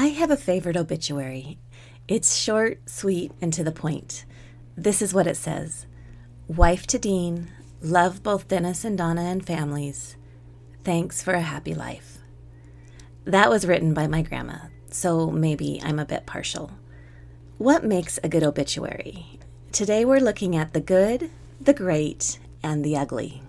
I have a favorite obituary. It's short, sweet, and to the point. This is what it says Wife to Dean, love both Dennis and Donna and families. Thanks for a happy life. That was written by my grandma, so maybe I'm a bit partial. What makes a good obituary? Today we're looking at the good, the great, and the ugly.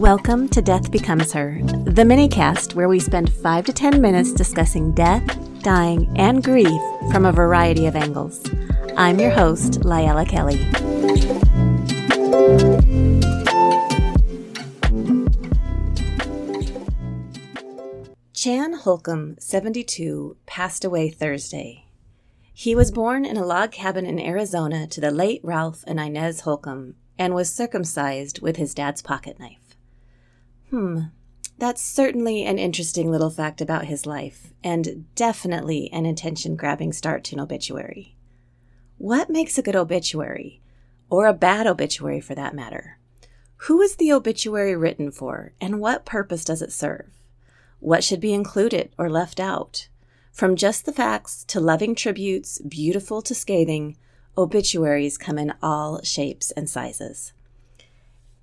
Welcome to Death Becomes Her, the minicast where we spend 5 to 10 minutes discussing death, dying, and grief from a variety of angles. I'm your host, Lyella Kelly. Chan Holcomb, 72, passed away Thursday. He was born in a log cabin in Arizona to the late Ralph and Inez Holcomb and was circumcised with his dad's pocket knife. Hmm, that's certainly an interesting little fact about his life, and definitely an attention grabbing start to an obituary. What makes a good obituary? Or a bad obituary for that matter? Who is the obituary written for, and what purpose does it serve? What should be included or left out? From just the facts to loving tributes, beautiful to scathing, obituaries come in all shapes and sizes.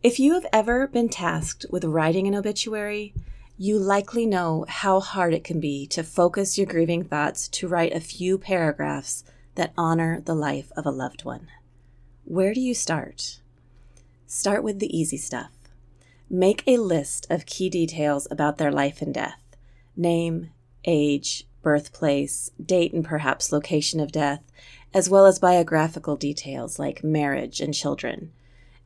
If you have ever been tasked with writing an obituary, you likely know how hard it can be to focus your grieving thoughts to write a few paragraphs that honor the life of a loved one. Where do you start? Start with the easy stuff. Make a list of key details about their life and death name, age, birthplace, date, and perhaps location of death, as well as biographical details like marriage and children.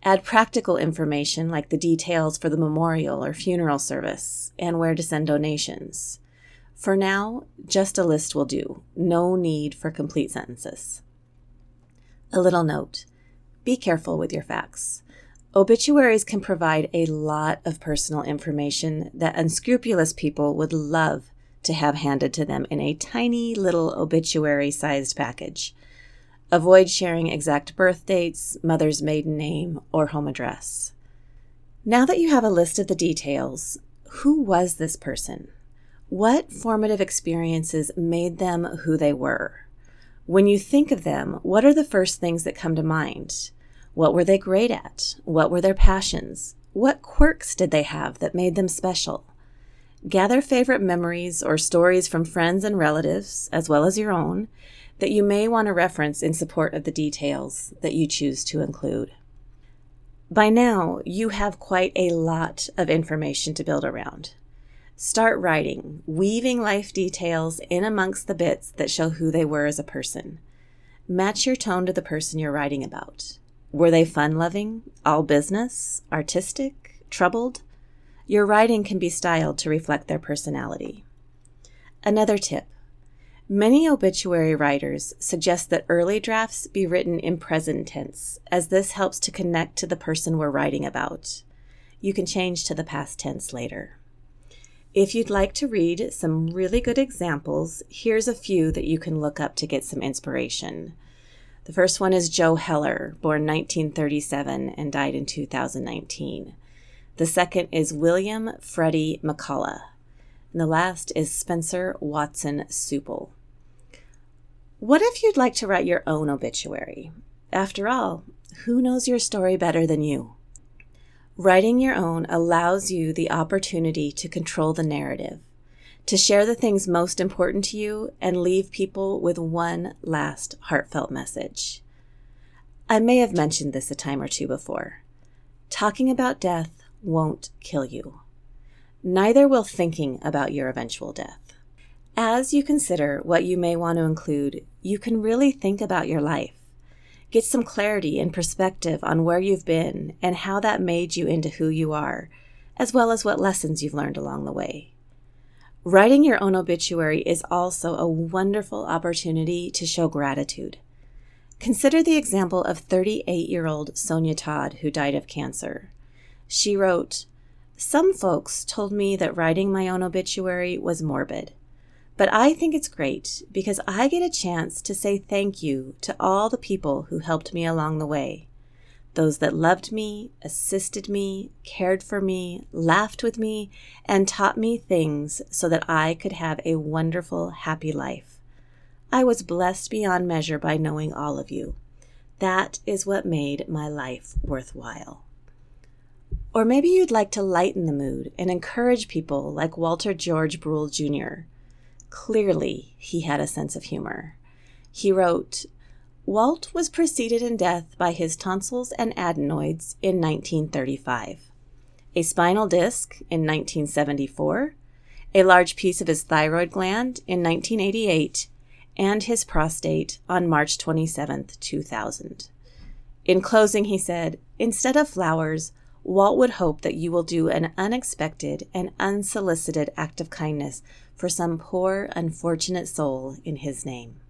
Add practical information like the details for the memorial or funeral service and where to send donations. For now, just a list will do. No need for complete sentences. A little note be careful with your facts. Obituaries can provide a lot of personal information that unscrupulous people would love to have handed to them in a tiny little obituary sized package. Avoid sharing exact birth dates, mother's maiden name, or home address. Now that you have a list of the details, who was this person? What formative experiences made them who they were? When you think of them, what are the first things that come to mind? What were they great at? What were their passions? What quirks did they have that made them special? Gather favorite memories or stories from friends and relatives, as well as your own, that you may want to reference in support of the details that you choose to include. By now, you have quite a lot of information to build around. Start writing, weaving life details in amongst the bits that show who they were as a person. Match your tone to the person you're writing about. Were they fun loving, all business, artistic, troubled? Your writing can be styled to reflect their personality. Another tip Many obituary writers suggest that early drafts be written in present tense, as this helps to connect to the person we're writing about. You can change to the past tense later. If you'd like to read some really good examples, here's a few that you can look up to get some inspiration. The first one is Joe Heller, born 1937 and died in 2019. The second is William Freddie McCullough. And the last is Spencer Watson Supple. What if you'd like to write your own obituary? After all, who knows your story better than you? Writing your own allows you the opportunity to control the narrative, to share the things most important to you, and leave people with one last heartfelt message. I may have mentioned this a time or two before. Talking about death won't kill you. Neither will thinking about your eventual death. As you consider what you may want to include, you can really think about your life. Get some clarity and perspective on where you've been and how that made you into who you are, as well as what lessons you've learned along the way. Writing your own obituary is also a wonderful opportunity to show gratitude. Consider the example of 38 year old Sonia Todd, who died of cancer. She wrote, Some folks told me that writing my own obituary was morbid. But I think it's great because I get a chance to say thank you to all the people who helped me along the way. Those that loved me, assisted me, cared for me, laughed with me, and taught me things so that I could have a wonderful, happy life. I was blessed beyond measure by knowing all of you. That is what made my life worthwhile. Or maybe you'd like to lighten the mood and encourage people like Walter George Bruhl Jr. Clearly, he had a sense of humor. He wrote, Walt was preceded in death by his tonsils and adenoids in 1935, a spinal disc in 1974, a large piece of his thyroid gland in 1988, and his prostate on March 27, 2000. In closing, he said, Instead of flowers, Walt would hope that you will do an unexpected and unsolicited act of kindness for some poor, unfortunate soul in his name.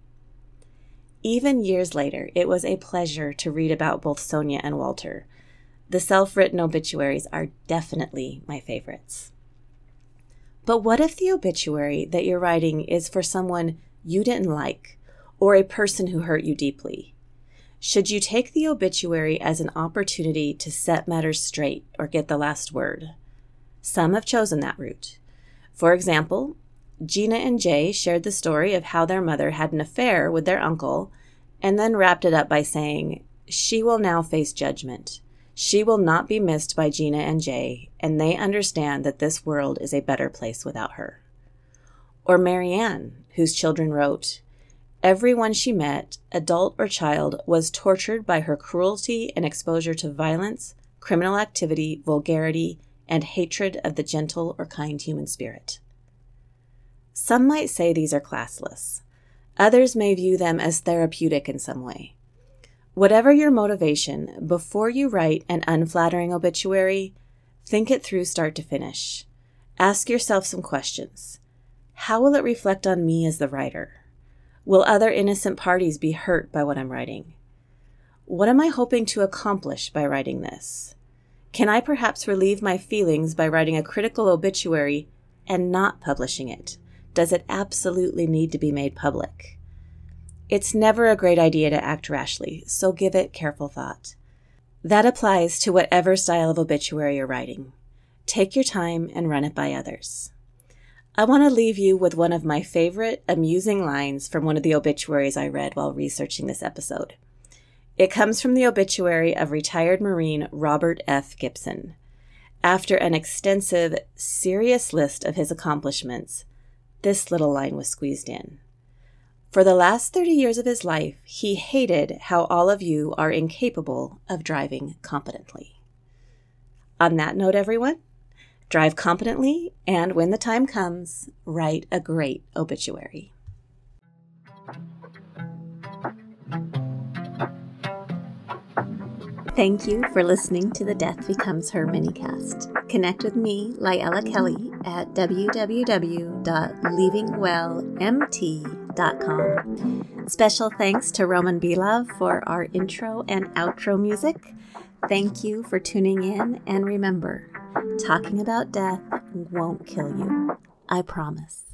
Even years later, it was a pleasure to read about both Sonia and Walter. The self written obituaries are definitely my favorites. But what if the obituary that you're writing is for someone you didn't like or a person who hurt you deeply? Should you take the obituary as an opportunity to set matters straight or get the last word? Some have chosen that route. For example, Gina and Jay shared the story of how their mother had an affair with their uncle and then wrapped it up by saying, She will now face judgment. She will not be missed by Gina and Jay, and they understand that this world is a better place without her. Or Marianne, whose children wrote, Everyone she met, adult or child, was tortured by her cruelty and exposure to violence, criminal activity, vulgarity, and hatred of the gentle or kind human spirit. Some might say these are classless. Others may view them as therapeutic in some way. Whatever your motivation, before you write an unflattering obituary, think it through start to finish. Ask yourself some questions. How will it reflect on me as the writer? Will other innocent parties be hurt by what I'm writing? What am I hoping to accomplish by writing this? Can I perhaps relieve my feelings by writing a critical obituary and not publishing it? Does it absolutely need to be made public? It's never a great idea to act rashly, so give it careful thought. That applies to whatever style of obituary you're writing. Take your time and run it by others. I want to leave you with one of my favorite amusing lines from one of the obituaries I read while researching this episode. It comes from the obituary of retired Marine Robert F. Gibson. After an extensive, serious list of his accomplishments, this little line was squeezed in. For the last 30 years of his life, he hated how all of you are incapable of driving competently. On that note, everyone, drive competently and when the time comes, write a great obituary. Thank you for listening to the Death Becomes Her minicast. Connect with me, Lyella Kelly, at www.leavingwellmt.com. Special thanks to Roman Belov for our intro and outro music. Thank you for tuning in, and remember, talking about death won't kill you. I promise.